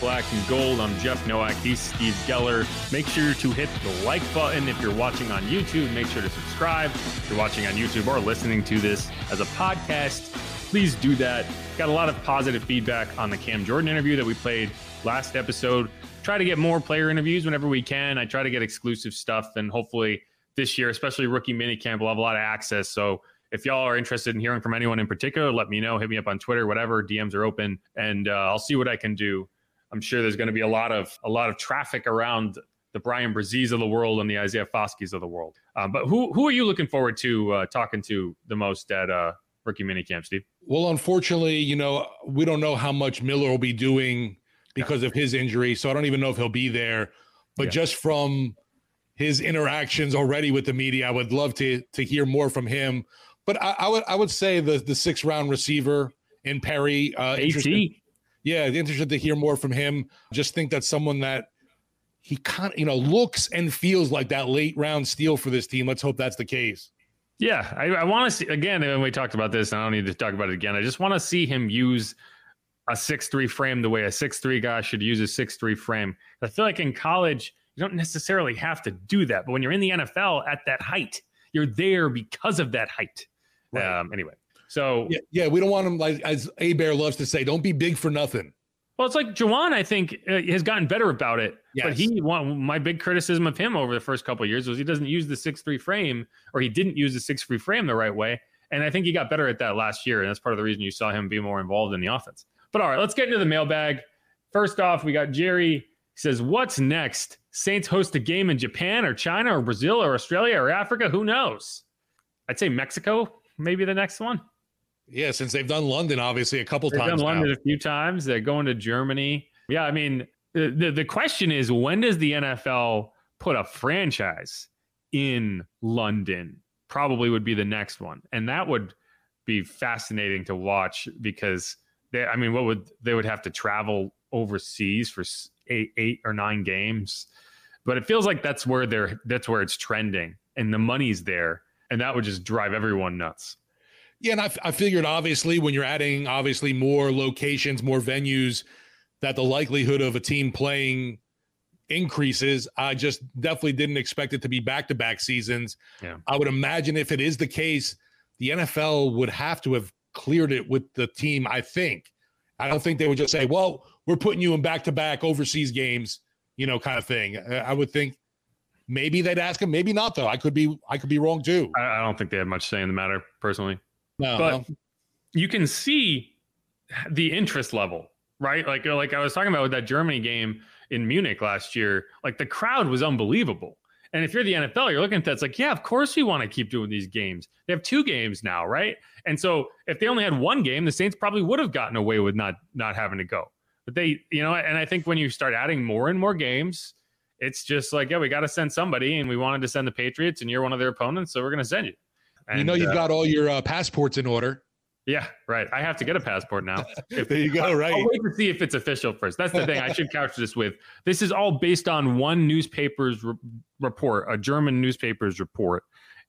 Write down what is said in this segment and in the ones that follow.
Black and Gold. I'm Jeff Nowak. He's Steve Geller. Make sure to hit the like button if you're watching on YouTube. Make sure to subscribe if you're watching on YouTube or listening to this as a podcast. Please do that. Got a lot of positive feedback on the Cam Jordan interview that we played last episode. Try to get more player interviews whenever we can. I try to get exclusive stuff, and hopefully this year, especially rookie minicamp, we'll have a lot of access. So if y'all are interested in hearing from anyone in particular, let me know. Hit me up on Twitter, whatever. DMs are open, and uh, I'll see what I can do. I'm sure there's going to be a lot of a lot of traffic around the Bryan Bresees of the world and the Isaiah Foskey's of the world. Uh, but who who are you looking forward to uh, talking to the most at uh, rookie minicamp, Steve? Well, unfortunately, you know we don't know how much Miller will be doing because yeah. of his injury, so I don't even know if he'll be there. But yeah. just from his interactions already with the media, I would love to to hear more from him. But I, I would I would say the the six round receiver in Perry. Uh, interested, yeah, interested to hear more from him. Just think that's someone that he kind of you know looks and feels like that late round steal for this team. Let's hope that's the case. Yeah, I, I want to see again. When we talked about this, I don't need to talk about it again. I just want to see him use a six three frame the way a six three guy should use a six three frame. I feel like in college you don't necessarily have to do that, but when you're in the NFL at that height, you're there because of that height. Right. Um, anyway, so yeah, yeah, we don't want him like as A Bear loves to say, don't be big for nothing. Well, it's like Juwan, I think, uh, has gotten better about it. Yes. But he, one, my big criticism of him over the first couple years was he doesn't use the six three frame, or he didn't use the six three frame the right way. And I think he got better at that last year, and that's part of the reason you saw him be more involved in the offense. But all right, let's get into the mailbag. First off, we got Jerry. He says, "What's next? Saints host a game in Japan or China or Brazil or Australia or Africa? Who knows? I'd say Mexico maybe the next one. Yeah, since they've done London, obviously a couple they've times. Done London now. a few times. They're going to Germany. Yeah, I mean, the, the, the question is when does the NFL put a franchise in London? Probably would be the next one, and that would be fascinating to watch because they. I mean, what would they would have to travel overseas for eight, eight or nine games? But it feels like that's where they're. That's where it's trending, and the money's there and that would just drive everyone nuts. Yeah, and I, I figured obviously when you're adding obviously more locations, more venues, that the likelihood of a team playing increases. I just definitely didn't expect it to be back to back seasons. Yeah. I would imagine if it is the case, the NFL would have to have cleared it with the team, I think. I don't think they would just say, well, we're putting you in back to back overseas games, you know, kind of thing. I would think Maybe they'd ask him. Maybe not, though. I could be I could be wrong too. I, I don't think they have much say in the matter, personally. No, but you can see the interest level, right? Like uh, like I was talking about with that Germany game in Munich last year. Like the crowd was unbelievable. And if you're the NFL, you're looking at that. It's like, yeah, of course we want to keep doing these games. They have two games now, right? And so if they only had one game, the Saints probably would have gotten away with not not having to go. But they, you know, and I think when you start adding more and more games, it's just like, yeah, we got to send somebody, and we wanted to send the Patriots, and you're one of their opponents, so we're going to send you. And, you know, you've uh, got all your uh, passports in order. Yeah, right. I have to get a passport now. If, there you go. Right. I'll wait to see if it's official first. That's the thing. I should couch this with. This is all based on one newspaper's re- report, a German newspaper's report,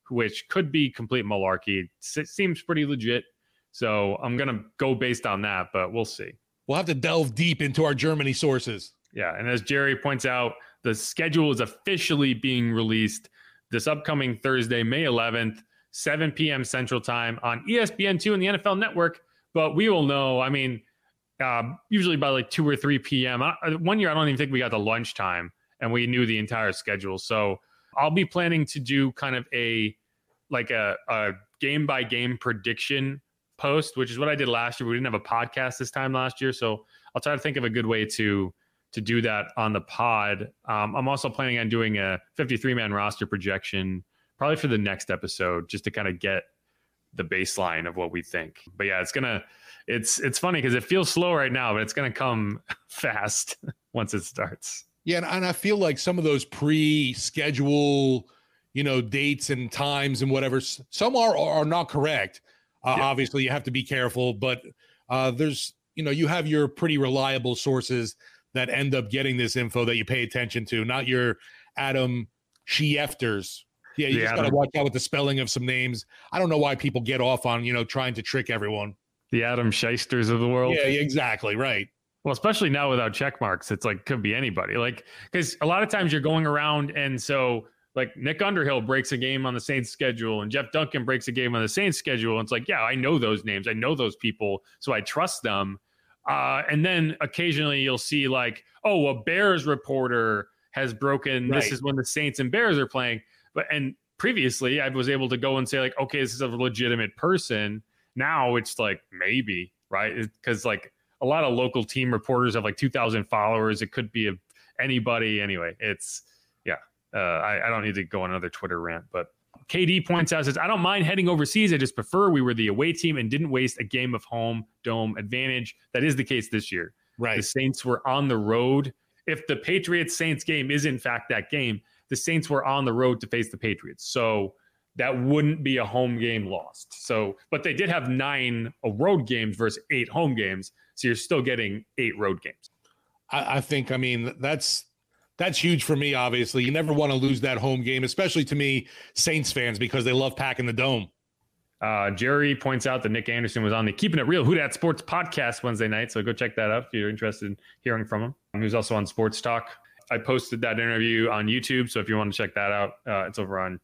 which could be complete malarkey. It seems pretty legit. So I'm gonna go based on that, but we'll see. We'll have to delve deep into our Germany sources. Yeah, and as Jerry points out, the schedule is officially being released this upcoming Thursday, May 11th, 7 p.m. Central Time on ESPN2 and the NFL Network. But we will know. I mean, uh, usually by like 2 or 3 p.m. I, one year, I don't even think we got the lunchtime and we knew the entire schedule. So I'll be planning to do kind of a like a, a game by game prediction post, which is what I did last year. We didn't have a podcast this time last year, so I'll try to think of a good way to to do that on the pod. Um, I'm also planning on doing a 53 man roster projection probably for the next episode, just to kind of get the baseline of what we think. But yeah, it's gonna it's it's funny because it feels slow right now, but it's gonna come fast once it starts. Yeah, and, and I feel like some of those pre-schedule, you know, dates and times and whatever, some are are not correct. Uh, yeah. Obviously, you have to be careful, but uh, there's you know you have your pretty reliable sources that end up getting this info that you pay attention to, not your Adam Schefters. Yeah, you just got to watch out with the spelling of some names. I don't know why people get off on you know trying to trick everyone. The Adam Shysters of the world. Yeah, exactly right. Well, especially now without check marks, it's like could be anybody. Like because a lot of times you're going around, and so like Nick Underhill breaks a game on the Saints schedule, and Jeff Duncan breaks a game on the Saints schedule. And it's like, yeah, I know those names, I know those people, so I trust them. Uh, and then occasionally you'll see like, oh, a Bears reporter has broken. Right. This is when the Saints and Bears are playing. But and previously I was able to go and say like, okay, this is a legitimate person. Now it's like maybe right because like a lot of local team reporters have like 2,000 followers. It could be a, anybody. Anyway, it's, yeah, uh, I, I, don't need to go on another Twitter rant, but KD points out, says, I don't mind heading overseas. I just prefer we were the away team and didn't waste a game of home dome advantage. That is the case this year. Right. The Saints were on the road. If the Patriots Saints game is in fact that game, the Saints were on the road to face the Patriots. So that wouldn't be a home game lost. So, but they did have nine road games versus eight home games. So you're still getting eight road games. I, I think, I mean, that's that's huge for me, obviously. You never want to lose that home game, especially to me, Saints fans, because they love packing the dome. Uh, Jerry points out that Nick Anderson was on the Keeping It Real Who Dat Sports podcast Wednesday night. So go check that out if you're interested in hearing from him. He was also on Sports Talk. I posted that interview on YouTube. So if you want to check that out, uh, it's over on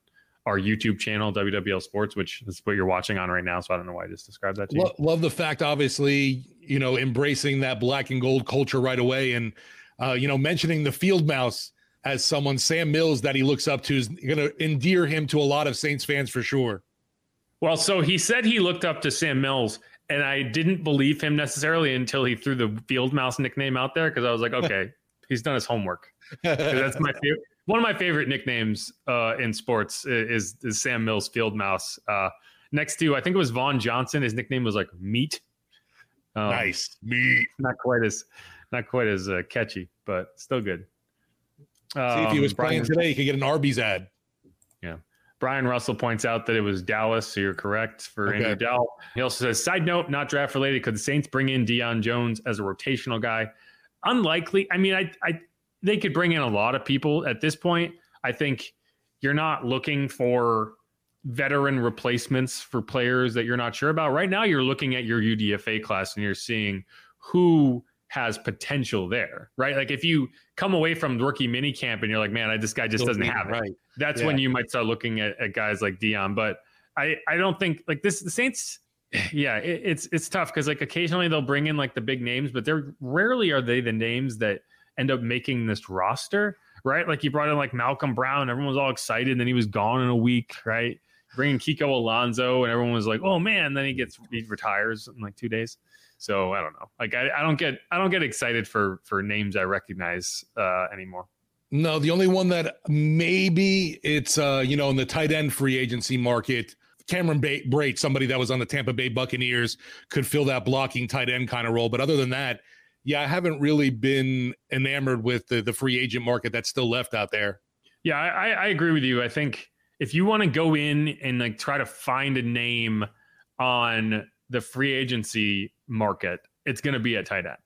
our YouTube channel, WWL Sports, which is what you're watching on right now. So I don't know why I just described that to you. Love the fact, obviously, you know, embracing that black and gold culture right away, and uh, you know, mentioning the field mouse as someone, Sam Mills, that he looks up to is going to endear him to a lot of Saints fans for sure. Well, so he said he looked up to Sam Mills, and I didn't believe him necessarily until he threw the field mouse nickname out there because I was like, okay, he's done his homework. That's my favorite one of my favorite nicknames uh, in sports is, is Sam Mills Field Mouse. Uh, next to I think it was Vaughn Johnson. His nickname was like Meat. Um, nice meat. Not quite as not quite as uh, catchy, but still good. Um, See if he was um, playing today, he could get an Arby's ad. Yeah. Brian Russell points out that it was Dallas, so you're correct for okay. Andrew Dowell. He also says, side note, not draft related, could the Saints bring in Deion Jones as a rotational guy? Unlikely. I mean, I I they could bring in a lot of people at this point. I think you're not looking for veteran replacements for players that you're not sure about. Right now, you're looking at your UDFA class and you're seeing who has potential there, right? Like if you come away from rookie mini camp and you're like, man, I, this guy just doesn't have it. Right. That's yeah. when you might start looking at, at, guys like Deion. But I, I don't think like this, the Saints, yeah, it, it's, it's tough because like occasionally they'll bring in like the big names, but they're rarely are they the names that – end up making this roster, right? Like he brought in like Malcolm Brown, everyone was all excited, and then he was gone in a week, right? Bringing Kiko Alonso, and everyone was like, "Oh man!" Then he gets he retires in like two days. So I don't know. Like I, I don't get I don't get excited for for names I recognize uh, anymore. No, the only one that maybe it's uh, you know in the tight end free agency market, Cameron Brate, somebody that was on the Tampa Bay Buccaneers, could fill that blocking tight end kind of role. But other than that, yeah, I haven't really been enamored with the, the free agent market that's still left out there. Yeah, I, I agree with you. I think if you want to go in and like try to find a name on the free agency market, it's going to be a tight end.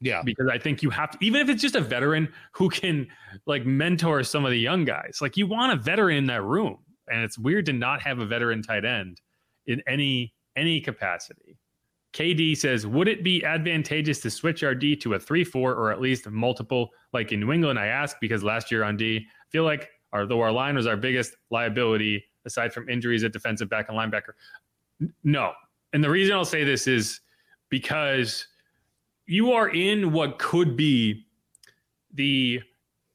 Yeah. Because I think you have to, even if it's just a veteran who can like mentor some of the young guys, like you want a veteran in that room. And it's weird to not have a veteran tight end in any any capacity. KD says, would it be advantageous to switch our D to a 3 4 or at least multiple like in New England? I ask because last year on D, I feel like our, though our line was our biggest liability aside from injuries at defensive back and linebacker. No. And the reason I'll say this is because you are in what could be the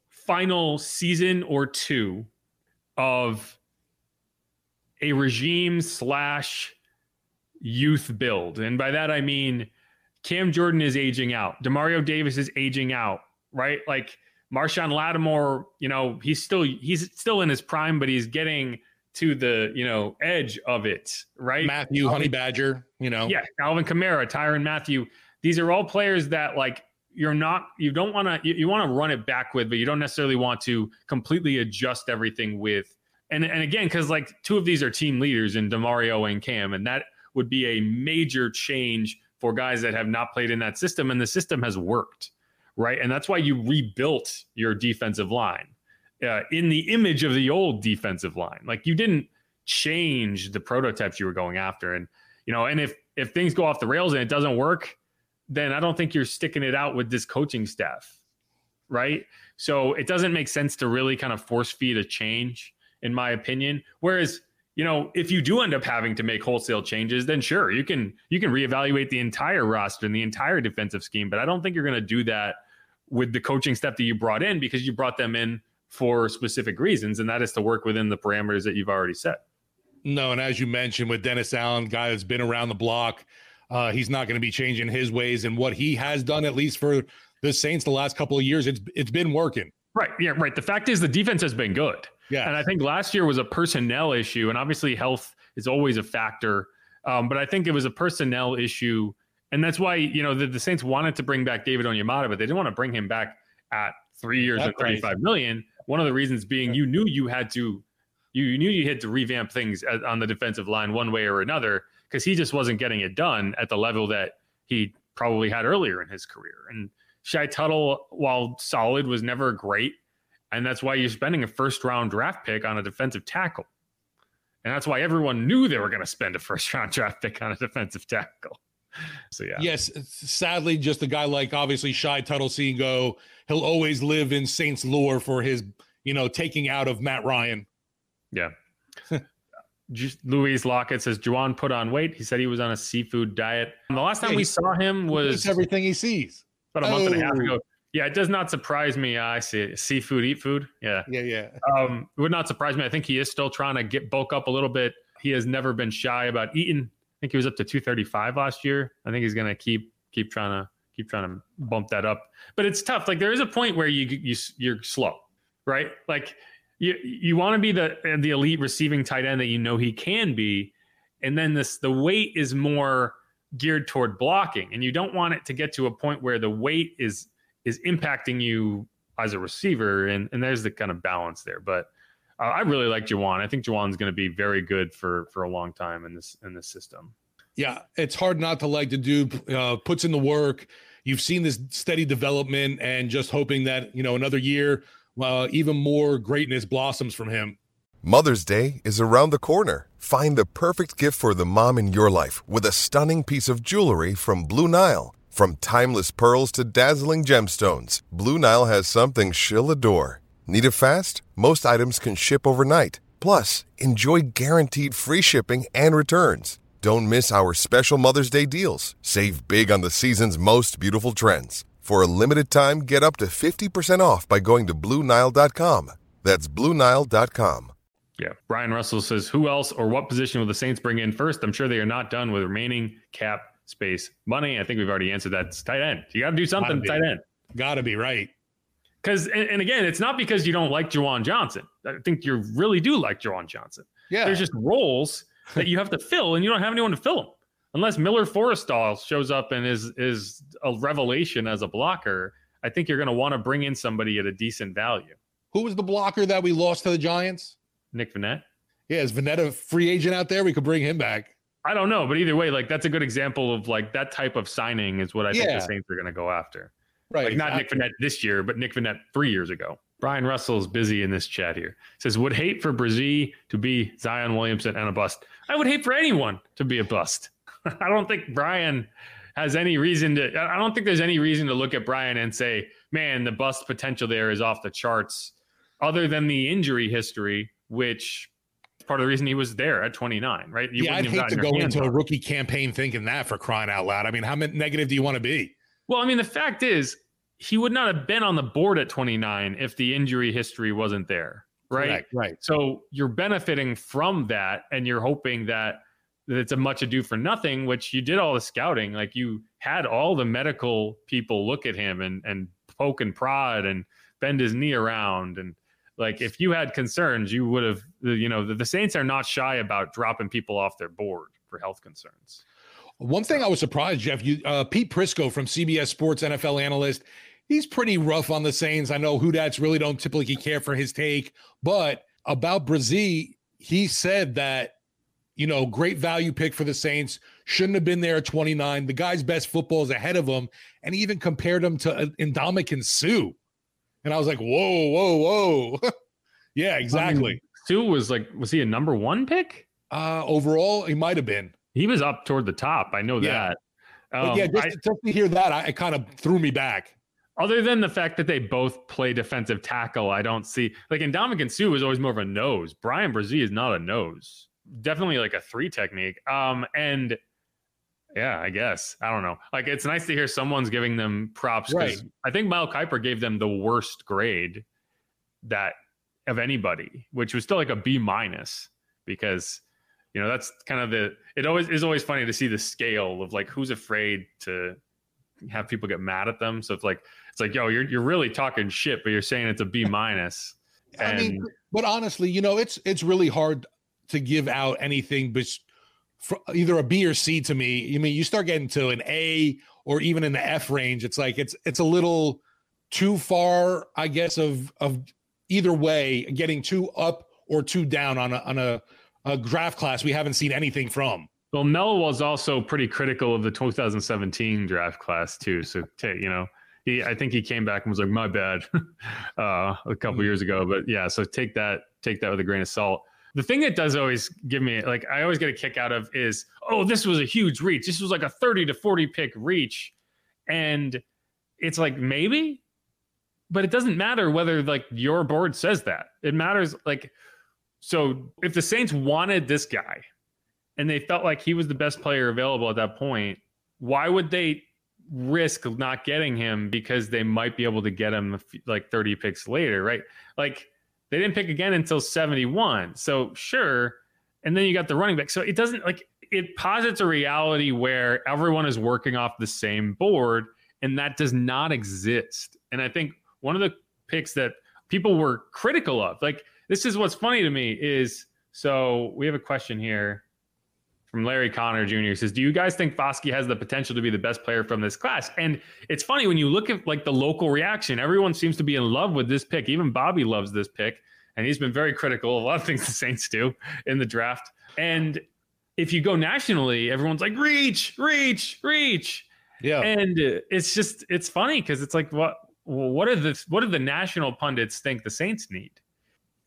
final season or two of a regime slash youth build. And by that, I mean Cam Jordan is aging out. Demario Davis is aging out, right? Like Marshon Lattimore, you know, he's still he's still in his prime, but he's getting to the you know edge of it, right? Mathieu Honey Badger, you know, yeah, Alvin Kamara, Tyrann Mathieu. These are all players that like you're not you don't want to you, you want to run it back with, but you don't necessarily want to completely adjust everything with. And and again, because like two of these are team leaders in Demario and Cam, and that would be a major change for guys that have not played in that system, and the system has worked, right? And that's why you rebuilt your defensive line uh, in the image of the old defensive line. Like you didn't change the prototypes you were going after, and you know, and if if things go off the rails and it doesn't work, then I don't think you're sticking it out with this coaching staff, right? So it doesn't make sense to really kind of force feed a change, in my opinion. Whereas you know, if you do end up having to make wholesale changes, then sure, you can you can reevaluate the entire roster and the entire defensive scheme. But I don't think you're going to do that with the coaching step that you brought in because you brought them in for specific reasons, and that is to work within the parameters that you've already set. No, and as you mentioned, with Dennis Allen, guy that's been around the block, uh, he's not going to be changing his ways and what he has done, at least for the Saints, the last couple of years. It's it's been working. Right. Yeah. Right. The fact is, the defense has been good. Yeah. And I think last year was a personnel issue, and obviously health is always a factor. Um, but I think it was a personnel issue, and that's why you know the, the Saints wanted to bring back David Onyemata, but they didn't want to bring him back at three years and thirty-five million. One of the reasons being you knew you had to, you knew you had to revamp things on the defensive line one way or another because he just wasn't getting it done at the level that he probably had earlier in his career. And Shy Tuttle, while solid, was never great. And that's why you're spending a first round draft pick on a defensive tackle. And that's why everyone knew they were going to spend a first round draft pick on a defensive tackle. So yeah. Yes, sadly, just a guy like obviously Shy Tuttle seeing go, he'll always live in Saints lore for his, you know, taking out of Matt Ryan. Yeah. Louise Lockett says Juwan put on weight. He said he was on a seafood diet. And the last time yeah, we saw him was everything he sees. About a month oh. and a half oh. ago. Yeah, it does not surprise me. I see it. seafood, eat food. Yeah, yeah, yeah. Um, it would not surprise me. I think he is still trying to get bulk up a little bit. He has never been shy about eating. I think he was up to 235 last year. I think he's going to keep keep trying to keep trying to bump that up. But it's tough. Like there is a point where you you you're slow, right? Like you you want to be the the elite receiving tight end that you know he can be, and then this the weight is more geared toward blocking, and you don't want it to get to a point where the weight is is impacting you as a receiver, and and there's the kind of balance there. But uh, I really like Juwan. I think Juwan's going to be very good for for a long time in this in this system. Yeah, it's hard not to like the dude uh, puts in the work. You've seen this steady development, and just hoping that you know another year, uh, even more greatness blossoms from him. Mother's Day is around the corner. Find the perfect gift for the mom in your life with a stunning piece of jewelry from Blue Nile. From timeless pearls to dazzling gemstones, Blue Nile has something she'll adore. Need it fast? Most items can ship overnight. Plus, enjoy guaranteed free shipping and returns. Don't miss our special Mother's Day deals. Save big on the season's most beautiful trends. For a limited time, get up to 50% off by going to Bluenile.com. That's Bluenile.com. Yeah. Brian Russell says, Who else or what position will the Saints bring in first? I'm sure they are not done with remaining cap space, money. I think we've already answered that. It's tight end. You got to do something tight end. Got to be right. Because and, and, again, it's not because you don't like Juwan Johnson. I think you really do like Juwan Johnson. Yeah. There's just roles that you have to fill, and you don't have anyone to fill them unless Miller Forristall shows up and is is a revelation as a blocker. I think you're going to want to bring in somebody at a decent value. Who was the blocker that we lost to the Giants? Nick Vannett. Yeah, is Vannett a free agent out there? We could bring him back. I don't know, but either way, like that's a good example of like that type of signing is what I yeah. think the Saints are going to go after. Right. Like not exactly. Nick Vannett this year, but Nick Vannett three years ago. Brian Russell is busy in this chat here. Says, would hate for Bresee to be Zion Williamson and a bust. I would hate for anyone to be a bust. I don't think Brian has any reason to. I don't think there's any reason to look at Brian and say, "Man, the bust potential there is off the charts." Other than the injury history, which part of the reason he was there at 29, right? You yeah, I'd hate to go into a rookie campaign thinking that for crying out loud. I mean, how negative do you want to be? Well, I mean, the fact is, he would not have been on the board at 29 if the injury history wasn't there, right? Correct, right. So you're benefiting from that, and you're hoping that it's a much ado for nothing. Which you did all the scouting, like you had all the medical people look at him and and poke and prod and bend his knee around and like if you had concerns you would have you know the, the saints are not shy about dropping people off their board for health concerns one thing I was surprised, Jeff, you uh, Pete Prisco from CBS Sports NFL analyst, he's pretty rough on the Saints. I know who that's really don't typically care for his take, but about Bresee, he said that you know, great value pick for the Saints. Shouldn't have been there at 29. The guy's best football is ahead of him. And he even compared him to uh, Ndamukong Suh. And I was like, whoa, whoa, whoa. yeah, exactly. I mean, Suh was like, was he a number one pick? Uh, overall, he might have been. He was up toward the top. I know yeah. that. Um, yeah, just, I, just, to hear that, I, it kind of threw me back. Other than the fact that they both play defensive tackle, I don't see like Ndamukong Suh was always more of a nose. Bryan Bresee is not a nose definitely like a three technique. Um, and yeah, I guess I don't know. Like it's nice to hear someone's giving them props because right. I think Mel Kiper gave them the worst grade that of anybody, which was still like a B minus because you know that's kind of the it always is always funny to see the scale of like who's afraid to have people get mad at them. So it's like it's like yo, you're you're really talking shit, but you're saying it's a B minus. I mean, but honestly, you know, it's it's really hard to give out anything but either a B or C to me. I mean, you start getting to an A or even in the F range, it's like it's it's a little too far, I guess, of of either way, getting too up or too down on a on a, a draft class we haven't seen anything from. Well, Mel was also pretty critical of the 2017 draft class too. So, take, you know, he I think he came back and was like, "My bad," uh, a couple mm. years ago. But yeah, so take that take that with a grain of salt. The thing that does always give me like I always get a kick out of is, oh, this was a huge reach. This was like a 30 to 40 pick reach. And it's like maybe, but it doesn't matter whether like your board says that. It matters like so if the Saints wanted this guy and they felt like he was the best player available at that point, why would they risk not getting him because they might be able to get him like 30 picks later, right? Like they didn't pick again until 71. So sure. And then you got the running back. So it doesn't like it posits a reality where everyone is working off the same board, and that does not exist. And I think one of the picks that people were critical of, like this is what's funny to me, is so we have a question here from Larry Connor Jr. says, "Do you guys think Foskey has the potential to be the best player from this class?" And it's funny when you look at like the local reaction. Everyone seems to be in love with this pick. Even Bobby loves this pick, and he's been very critical of a lot of things the Saints do in the draft. And if you go nationally, everyone's like, "Reach, reach, reach." Yeah, and it's just it's funny because it's like, what what are the what do the national pundits think the Saints need?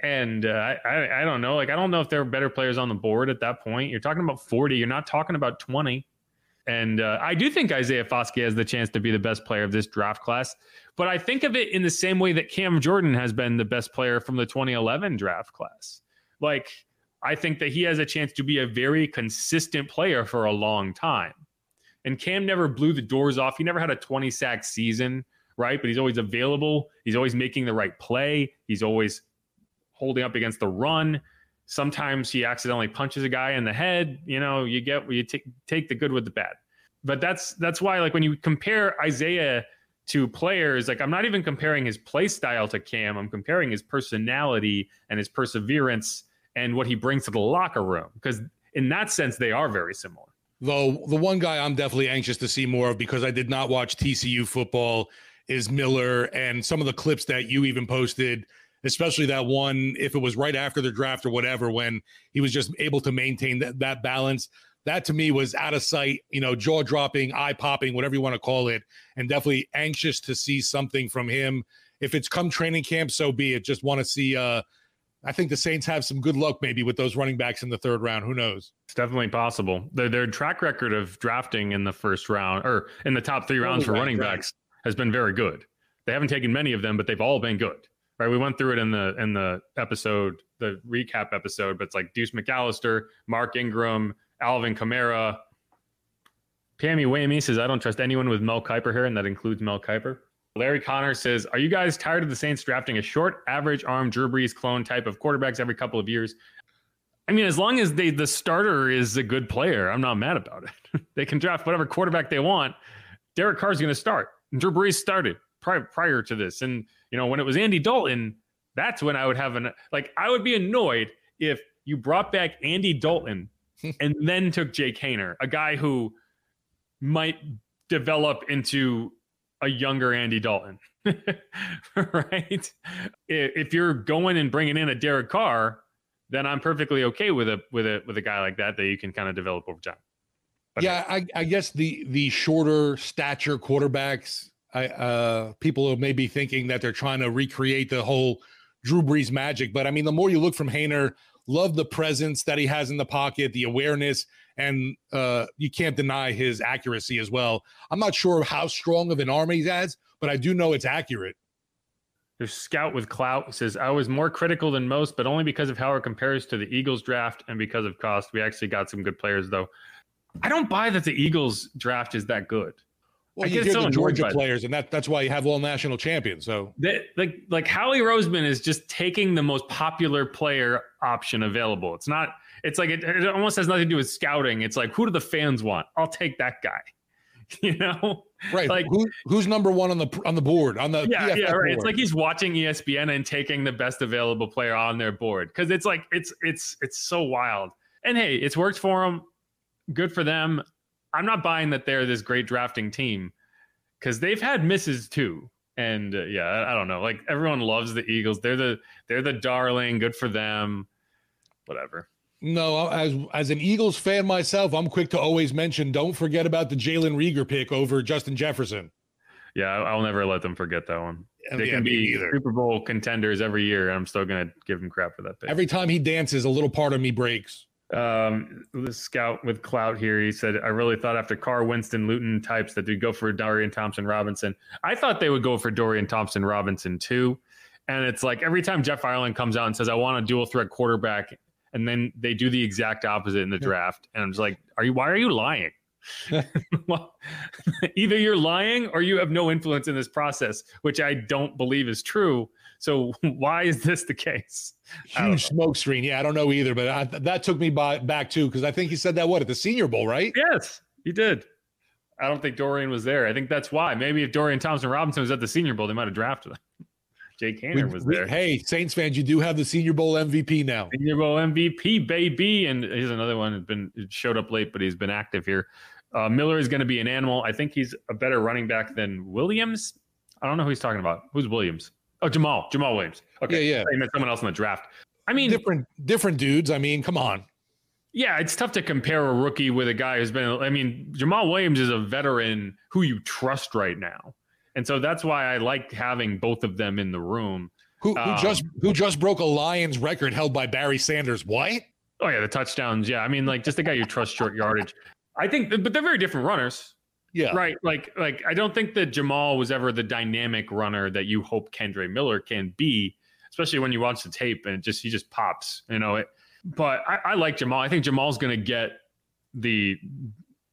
And uh, I, I don't know. Like, I don't know if there are better players on the board at that point. You're talking about 40. You're not talking about 20. And uh, I do think Isaiah Foskey has the chance to be the best player of this draft class. But I think of it in the same way that Cam Jordan has been the best player from the 2011 draft class. Like, I think that he has a chance to be a very consistent player for a long time. And Cam never blew the doors off. He never had a 20 sack season, right? But he's always available. He's always making the right play. He's always holding up against the run. Sometimes he accidentally punches a guy in the head. You know, you get you take take the good with the bad. But that's that's why like when you compare Isaiah to players, like I'm not even comparing his play style to Cam. I'm comparing his personality and his perseverance and what he brings to the locker room because in that sense they are very similar. Though the one guy I'm definitely anxious to see more of because I did not watch TCU football is Miller and some of the clips that you even posted especially that one, if it was right after the draft or whatever, when he was just able to maintain that, that balance. That to me was out of sight, you know, jaw dropping, eye popping, whatever you want to call it, and definitely anxious to see something from him. If it's come training camp, so be it. Just want to see uh I think the Saints have some good luck maybe with those running backs in the third round. Who knows? It's definitely possible. Their, their track record of drafting in the first round or in the top three rounds for running right. backs has been very good. They haven't taken many of them, but they've all been good. Right? We went through it in the in the episode, the recap episode, but it's like Deuce McAllister, Mark Ingram, Alvin Kamara. Pammy Whammy says, I don't trust anyone with Mel Kiper here, and that includes Mel Kiper. Larry Connor says, Are you guys tired of the Saints drafting a short, average arm Drew Brees clone type of quarterbacks every couple of years? I mean, as long as they the starter is a good player, I'm not mad about it. they can draft whatever quarterback they want. Derek Carr's going to start. Drew Brees started prior, prior to this. And, you know, when it was Andy Dalton, that's when I would have an, like, I would be annoyed if you brought back Andy Dalton and then took Jake Haener, a guy who might develop into a younger Andy Dalton, right? If you're going and bringing in a Derek Carr, then I'm perfectly okay with a with a with a guy like that that you can kind of develop over time. But yeah, I, I guess the the shorter stature quarterbacks, I uh people may be thinking that they're trying to recreate the whole Drew Brees magic, but I mean, the more you look from Haener, love the presence that he has in the pocket, the awareness and uh, you can't deny his accuracy as well. I'm not sure how strong of an arm he has, but I do know it's accurate. There's Scout with Clout says, I was more critical than most, but only because of how it compares to the Eagles draft and because of cost. We actually got some good players, though. I don't buy that the Eagles draft is that good. Well, I you get so the Georgia players, and that, that's why you have all national champions. So, they, like, like Howie Roseman is just taking the most popular player option available. It's not it's like it, it almost has nothing to do with scouting. It's like who do the fans want? I'll take that guy. You know, right? Like Who, who's number one on the on the board on the yeah PFF yeah right. Board. It's like he's watching ESPN and taking the best available player on their board because it's like it's it's it's so wild. And hey, it's worked for them. Good for them. I'm not buying that they're this great drafting team because they've had misses too. And uh, yeah, I, I don't know. Like everyone loves the Eagles. They're the they're the darling. Good for them. Whatever. No, as as an Eagles fan myself, I'm quick to always mention. Don't forget about the Jalen Reagor pick over Justin Jefferson. Yeah, I'll never let them forget that one. They yeah, can be Super Bowl contenders every year, and I'm still going to give him crap for that pick. Every time he dances, a little part of me breaks. Um, the scout with clout here, he said, I really thought after Carr, Winston, Luton types that they'd go for Dorian Thompson Robinson. I thought they would go for Dorian Thompson Robinson too. And it's like every time Jeff Ireland comes out and says, I want a dual threat quarterback and then they do the exact opposite in the draft. And I'm just like, are you? Why are you lying? either you're lying or you have no influence in this process, which I don't believe is true. So why is this the case? Huge smoke screen. Yeah, I don't know either, but I, that took me by, back too because I think he said that what at the Senior Bowl, right? Yes, he did. I don't think Dorian was there. I think that's why. Maybe if Dorian Thompson Robinson was at the Senior Bowl, they might have drafted him. Jake Haener we, was there. Hey, Saints fans, you do have the Senior Bowl MVP now. Senior Bowl MVP, baby. And he's another one who's been showed up late, but he's been active here. Uh, Miller is going to be an animal. I think he's a better running back than Williams. I don't know who he's talking about. Who's Williams? Oh, Jamaal, Jamaal Williams. Okay, yeah, yeah. I meant someone else in the draft. I mean, different different dudes. I mean, come on. Yeah, it's tough to compare a rookie with a guy who's been. I mean, Jamaal Williams is a veteran who you trust right now. And so that's why I like having both of them in the room. Who, who um, just who just broke a Lions record held by Barry Sanders? What? Oh yeah, the touchdowns. Yeah, I mean, like just the guy you trust short yardage. I think, but they're very different runners. Yeah. Right. Like, like I don't think that Jamaal was ever the dynamic runner that you hope Kendre Miller can be, especially when you watch the tape and it just he just pops. You know it. But I, I like Jamaal. I think Jamaal's going to get the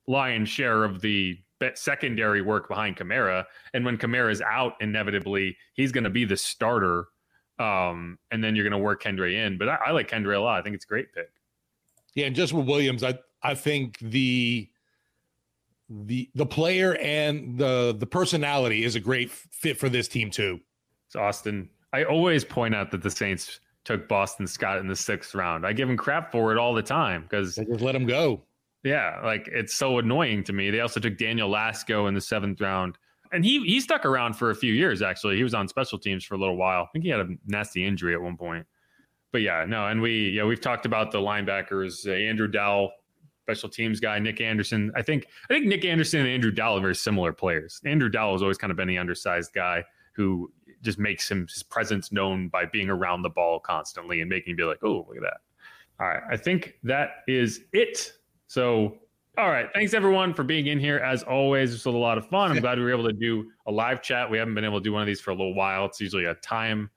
lion's share of the secondary work behind Kamara. And when Kamara's out, inevitably he's going to be the starter. Um, and then you're going to work Kendre in. But I, I, like Kendre a lot. I think it's a great pick. Yeah, and just with Williams, I I think the the the player and the the personality is a great fit for this team too. It's Austin. I always point out that the Saints took Boston Scott in the sixth round. I give him crap for it all the time because they just let him go. Yeah, like it's so annoying to me. They also took Daniel Lasco in the seventh round, and he he stuck around for a few years. Actually, he was on special teams for a little while. I think he had a nasty injury at one point. But yeah, no, and we yeah we've talked about the linebackers, uh, Andrew Dowell, special teams guy, Nick Anderson. I think I think Nick Anderson and Andrew Dowell are very similar players. Andrew Dowell has always kind of been the undersized guy who just makes him his presence known by being around the ball constantly and making you be like, oh, look at that. All right, I think that is it. So, all right, thanks everyone for being in here. As always, it's a lot of fun. I'm glad we were able to do a live chat. We haven't been able to do one of these for a little while. It's usually a time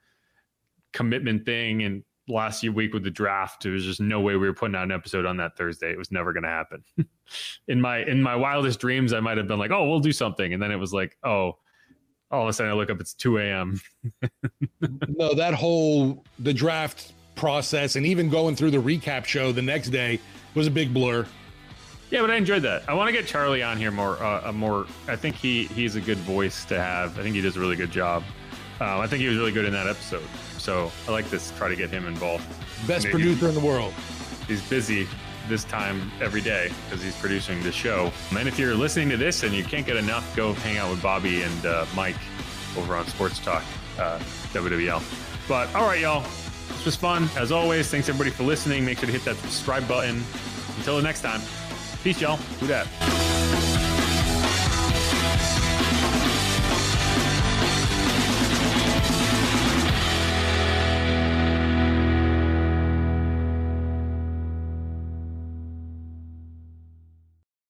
commitment thing, and last week with the draft, there was just no way we were putting out an episode on that Thursday. It was never going to happen. in my in my wildest dreams, I might have been like, "Oh, we'll do something," and then it was like, "Oh." All of a sudden, I look up. It's two a.m. no, that whole the draft process and even going through the recap show the next day was a big blur. Yeah, but I enjoyed that. I want to get Charlie on here more. Uh, more. I think he he's a good voice to have. I think he does a really good job. Uh, I think he was really good in that episode. So I like to try to get him involved. Best Maybe producer in the world. He's busy this time every day because he's producing the show. And if you're listening to this and you can't get enough, go hang out with Bobby and uh, Mike over on Sports Talk uh, WWL. But all right, y'all. This was fun. As always, thanks everybody for listening. Make sure to hit that subscribe button. Until the next time, peace, y'all. Do that.